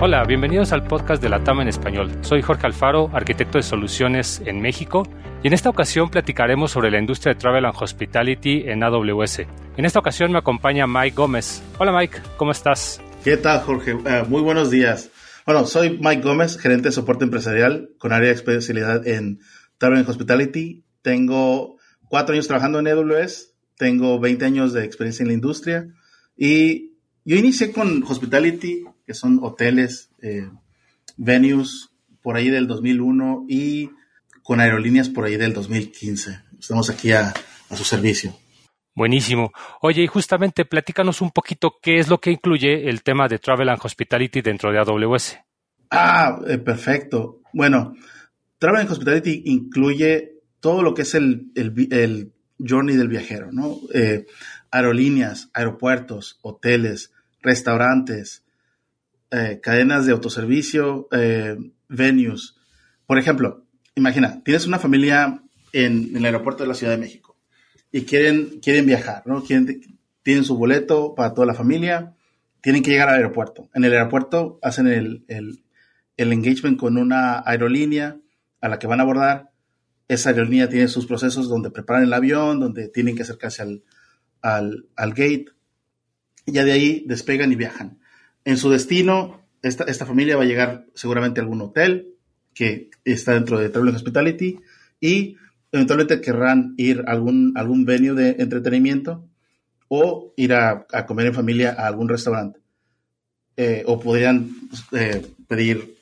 Hola, bienvenidos al podcast de la TAM en español. Soy Jorge Alfaro, arquitecto de soluciones en México, y en esta ocasión platicaremos sobre la industria de Travel and Hospitality en AWS. En esta ocasión me acompaña Mike Gómez. Hola Mike, ¿cómo estás? ¿Qué tal Jorge? Uh, muy buenos días. Bueno, soy Mike Gómez, gerente de soporte empresarial con área de especialidad en Travel and Hospitality. Tengo cuatro años trabajando en AWS, tengo 20 años de experiencia en la industria y yo inicié con Hospitality, que son hoteles, eh, venues, por ahí del 2001 y con aerolíneas por ahí del 2015. Estamos aquí a, a su servicio. Buenísimo. Oye, y justamente platícanos un poquito qué es lo que incluye el tema de Travel and Hospitality dentro de AWS. Ah, eh, perfecto. Bueno, Travel and Hospitality incluye todo lo que es el, el, el journey del viajero, ¿no? Eh, aerolíneas, aeropuertos, hoteles, restaurantes, eh, cadenas de autoservicio, eh, venues. Por ejemplo, imagina, tienes una familia en, el aeropuerto de la Ciudad de México y quieren, quieren viajar, ¿no? Quieren, tienen su boleto para toda la familia, tienen que llegar al aeropuerto. En el aeropuerto hacen el, el, el engagement con una aerolínea a la que van a abordar. Esa aerolínea tiene sus procesos donde preparan el avión, donde tienen que acercarse al, al, al gate. Y ya de ahí despegan y viajan. En su destino, esta, esta, familia va a llegar seguramente a algún hotel que está dentro de Travel Hospitality y eventualmente querrán ir a algún, algún venue de entretenimiento o ir a, a comer en familia a algún restaurante. Eh, o podrían eh, pedir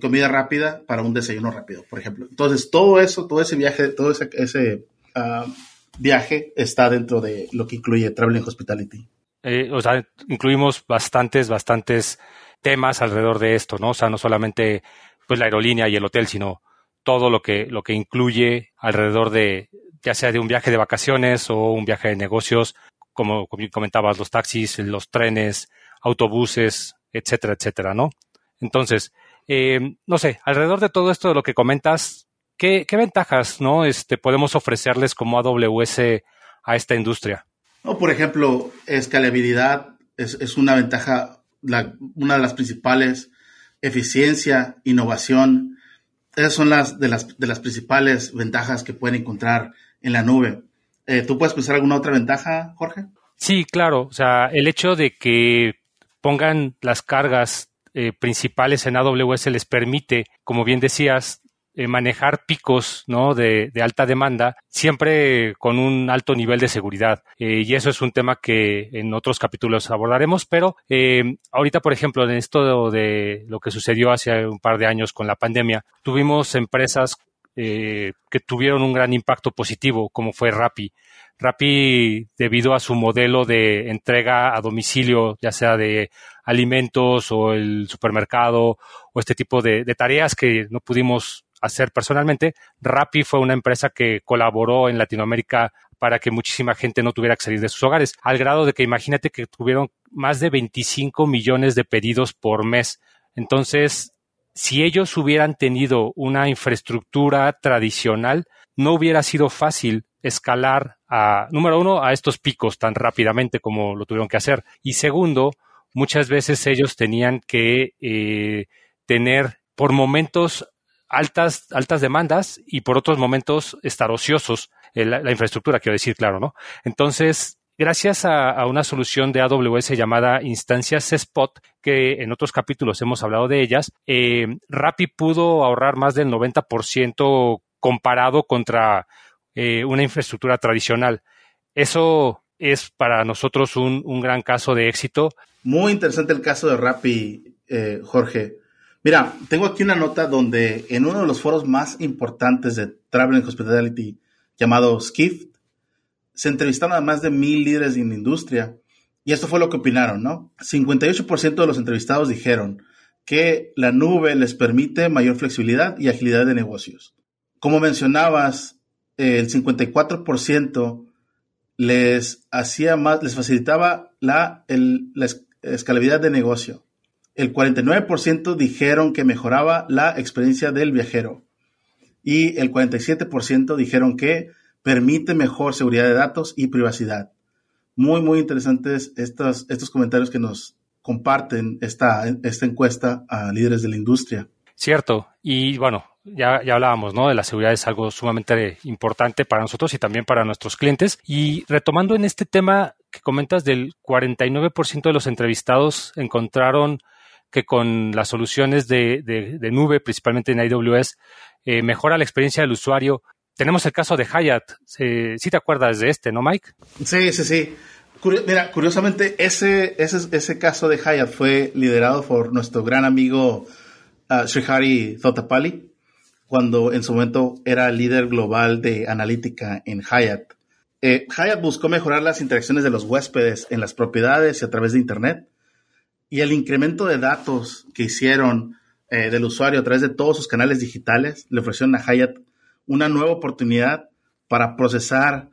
comida rápida para un desayuno rápido, por ejemplo. Entonces, todo eso, todo ese viaje, todo ese, ese uh, viaje está dentro de lo que incluye Traveling Hospitality. Eh, o sea, incluimos bastantes, bastantes temas alrededor de esto, ¿no? O sea, no solamente pues la aerolínea y el hotel, sino todo lo que, lo que incluye alrededor de, ya sea de un viaje de vacaciones o un viaje de negocios, como comentabas, los taxis, los trenes, autobuses, etcétera, etcétera, ¿no? Entonces, eh, no sé, alrededor de todo esto de lo que comentas, ¿qué, qué ventajas, no, este, podemos ofrecerles como AWS a esta industria? No, por ejemplo, escalabilidad es, es una ventaja, la, una de las principales, eficiencia, innovación. Esas son las de, las de las principales ventajas que pueden encontrar en la nube. Eh, ¿Tú puedes pensar alguna otra ventaja, Jorge? Sí, claro. O sea, el hecho de que pongan las cargas eh, principales en AWS les permite, como bien decías, eh, manejar picos ¿no? de, de, alta demanda, siempre con un alto nivel de seguridad. Eh, y eso es un tema que en otros capítulos abordaremos, pero eh, ahorita, por ejemplo, en esto de lo que sucedió hace un par de años con la pandemia, tuvimos empresas que tuvieron un gran impacto positivo, como fue Rappi. Rappi, debido a su modelo de entrega a domicilio, ya sea de alimentos o el supermercado o este tipo de tareas que no pudimos hacer personalmente, Rappi fue una empresa que colaboró en Latinoamérica para que muchísima gente no tuviera que salir de sus hogares, al grado de que imagínate que tuvieron más de 25 millones de pedidos por mes. Entonces, si ellos hubieran tenido una infraestructura tradicional, no hubiera sido fácil escalar a, número uno, a estos picos tan rápidamente como lo tuvieron que hacer. Y segundo, muchas veces ellos tenían que eh, tener por momentos altas, altas demandas y por otros momentos estar ociosos, eh, la, infraestructura, quiero decir, claro, ¿no? Entonces, gracias a, a, una solución de AWS llamada Instancias Spot, que en otros capítulos hemos hablado de ellas, eh, Rappi pudo ahorrar más del 90% comparado contra eh, una infraestructura tradicional. Eso es para nosotros un, un, gran caso de éxito. Muy interesante el caso de Rappi, eh, Jorge. Mira, tengo aquí una nota donde en uno de los foros más importantes de Travel and Hospitality llamado Skift, se entrevistaron a más de mil líderes en la industria y esto fue lo que opinaron, ¿no? 58% de los entrevistados dijeron que la nube les permite mayor flexibilidad y agilidad de negocios. Como mencionabas, el 54% les hacía más, les facilitaba la, escalabilidad de negocio el 49% dijeron que mejoraba la experiencia del viajero y el 47% dijeron que permite mejor seguridad de datos y privacidad. Muy, muy interesantes estos, estos comentarios que nos comparten esta, esta encuesta a líderes de la industria. Cierto. Y bueno, ya, ya hablábamos, ¿no? De la seguridad es algo sumamente importante para nosotros y también para nuestros clientes. Y retomando en este tema que comentas del 49% de los entrevistados encontraron que con las soluciones de, nube, principalmente en AWS, eh, mejora la experiencia del usuario. Tenemos el caso de Hyatt. Eh, ¿Sí te acuerdas de este, no, Mike? Sí, sí, sí. mira, curiosamente, ese, ese, ese caso de Hyatt fue liderado por nuestro gran amigo uh, Srihari Thotapali, cuando en su momento era líder global de analítica en Hyatt. Eh, Hyatt buscó mejorar las interacciones de los huéspedes en las propiedades y a través de Internet. Y el incremento de datos que hicieron eh, del usuario a través de todos sus canales digitales le ofrecieron a Hyatt una nueva oportunidad para procesar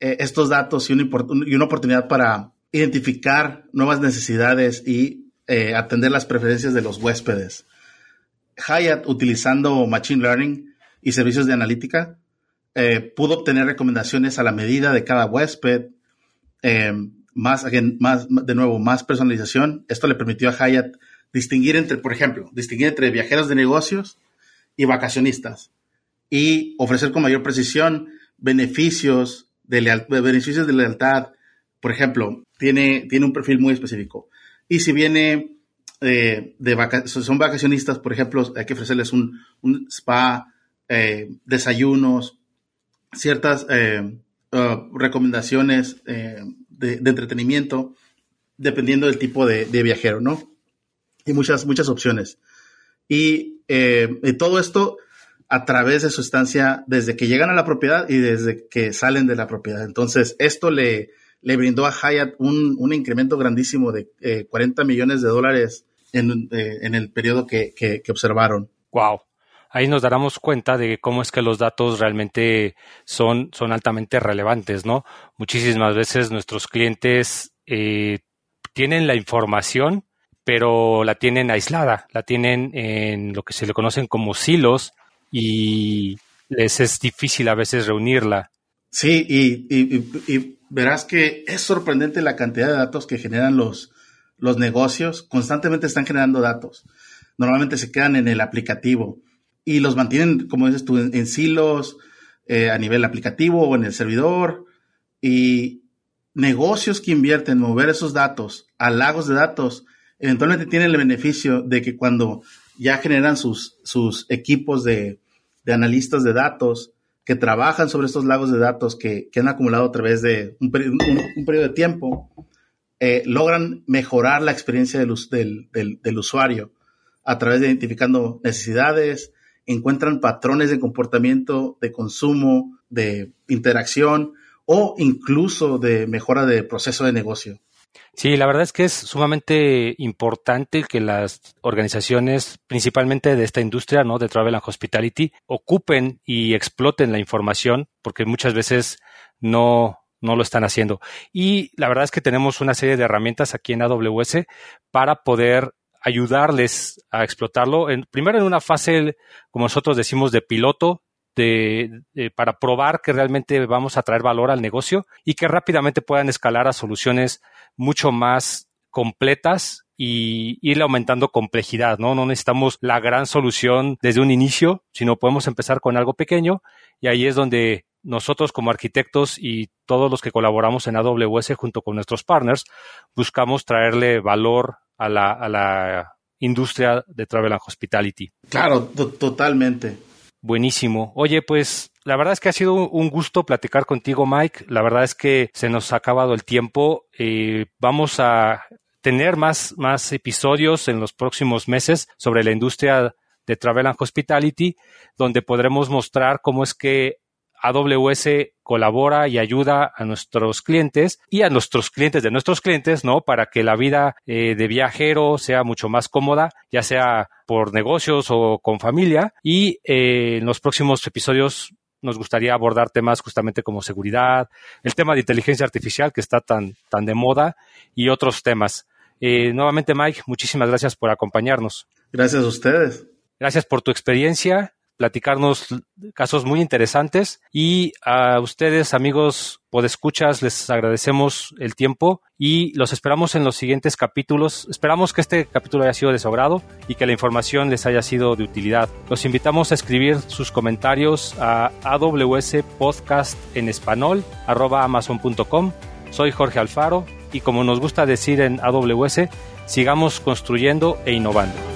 eh, estos datos y una, oportunidad para identificar nuevas necesidades y atender las preferencias de los huéspedes. Hyatt, utilizando Machine Learning y servicios de analítica, eh, pudo obtener recomendaciones a la medida de cada huésped, más, de nuevo, más personalización. Esto le permitió a Hyatt distinguir entre, por ejemplo, distinguir entre viajeros de negocios y vacacionistas y ofrecer con mayor precisión beneficios de, beneficios de lealtad. Por ejemplo, tiene, tiene un perfil muy específico. Y si viene eh, de son vacacionistas, por ejemplo, hay que ofrecerles un, spa, eh, desayunos, ciertas eh, uh, recomendaciones de, entretenimiento, dependiendo del tipo de, viajero, ¿no? Y muchas, muchas opciones. Y, todo esto a través de su estancia desde que llegan a la propiedad y desde que salen de la propiedad. Entonces, esto le, le brindó a Hyatt un, un incremento grandísimo de 40 millones de dólares eh, en, el periodo que, observaron. Wow. Ahí nos daremos cuenta de cómo es que los datos realmente son, son altamente relevantes, ¿no? Muchísimas veces nuestros clientes eh, tienen la información, pero la tienen aislada, la tienen en lo que se le conocen como silos y les es difícil a veces reunirla. Sí, y verás que es sorprendente la cantidad de datos que generan los, los negocios constantemente están generando datos. Normalmente se quedan en el aplicativo y los mantienen, como dices tú, en, silos, eh, a nivel aplicativo o en el servidor. Y negocios que invierten en mover esos datos a lagos de datos, eventualmente tienen el beneficio de que cuando ya generan sus, sus equipos de, analistas de datos que trabajan sobre estos lagos de datos que, han acumulado a través de un, un periodo de tiempo, eh, logran mejorar la experiencia del, usuario a través de identificando necesidades, encuentran patrones de comportamiento, de consumo, de interacción o incluso de mejora de proceso de negocio. Sí, la verdad es que es sumamente importante que las organizaciones, principalmente de esta industria, ¿no? De travel and hospitality, ocupen y exploten la información, porque muchas veces no, no lo están haciendo. Y la verdad es que tenemos una serie de herramientas aquí en AWS para poder ayudarles a explotarlo. En, primero en una fase, como nosotros decimos, de piloto, de, para probar que realmente vamos a traer valor al negocio y que rápidamente puedan escalar a soluciones mucho más completas y ir aumentando complejidad, ¿no? No necesitamos la gran solución desde un inicio, sino podemos empezar con algo pequeño y ahí es donde nosotros como arquitectos y todos los que colaboramos en AWS junto con nuestros partners, buscamos traerle valor a la, a la industria de Travel and Hospitality. Claro, totalmente. Buenísimo. Oye, pues la verdad es que ha sido un gusto platicar contigo, Mike. La verdad es que se nos ha acabado el tiempo. Eh, vamos a tener más, más episodios en los próximos meses sobre la industria de Travel and Hospitality, donde podremos mostrar cómo es que AWS colabora y ayuda a nuestros clientes y a nuestros clientes de nuestros clientes, ¿no? Para que la vida eh, de viajero sea mucho más cómoda, ya sea por negocios o con familia. Y eh, en los próximos episodios nos gustaría abordar temas justamente como seguridad, el tema de inteligencia artificial que está tan, tan de moda y otros temas. Eh, nuevamente, Mike, muchísimas gracias por acompañarnos. Gracias a ustedes. Gracias por tu experiencia platicarnos casos muy interesantes y a ustedes, amigos podescuchas, les agradecemos el tiempo y los esperamos en los siguientes capítulos. Esperamos que este capítulo haya sido de su agrado y que la información les haya sido de utilidad. Los invitamos a escribir sus comentarios a AWS Podcast en español, arroba amazon.com. Soy Jorge Alfaro y como nos gusta decir en AWS, sigamos construyendo e innovando.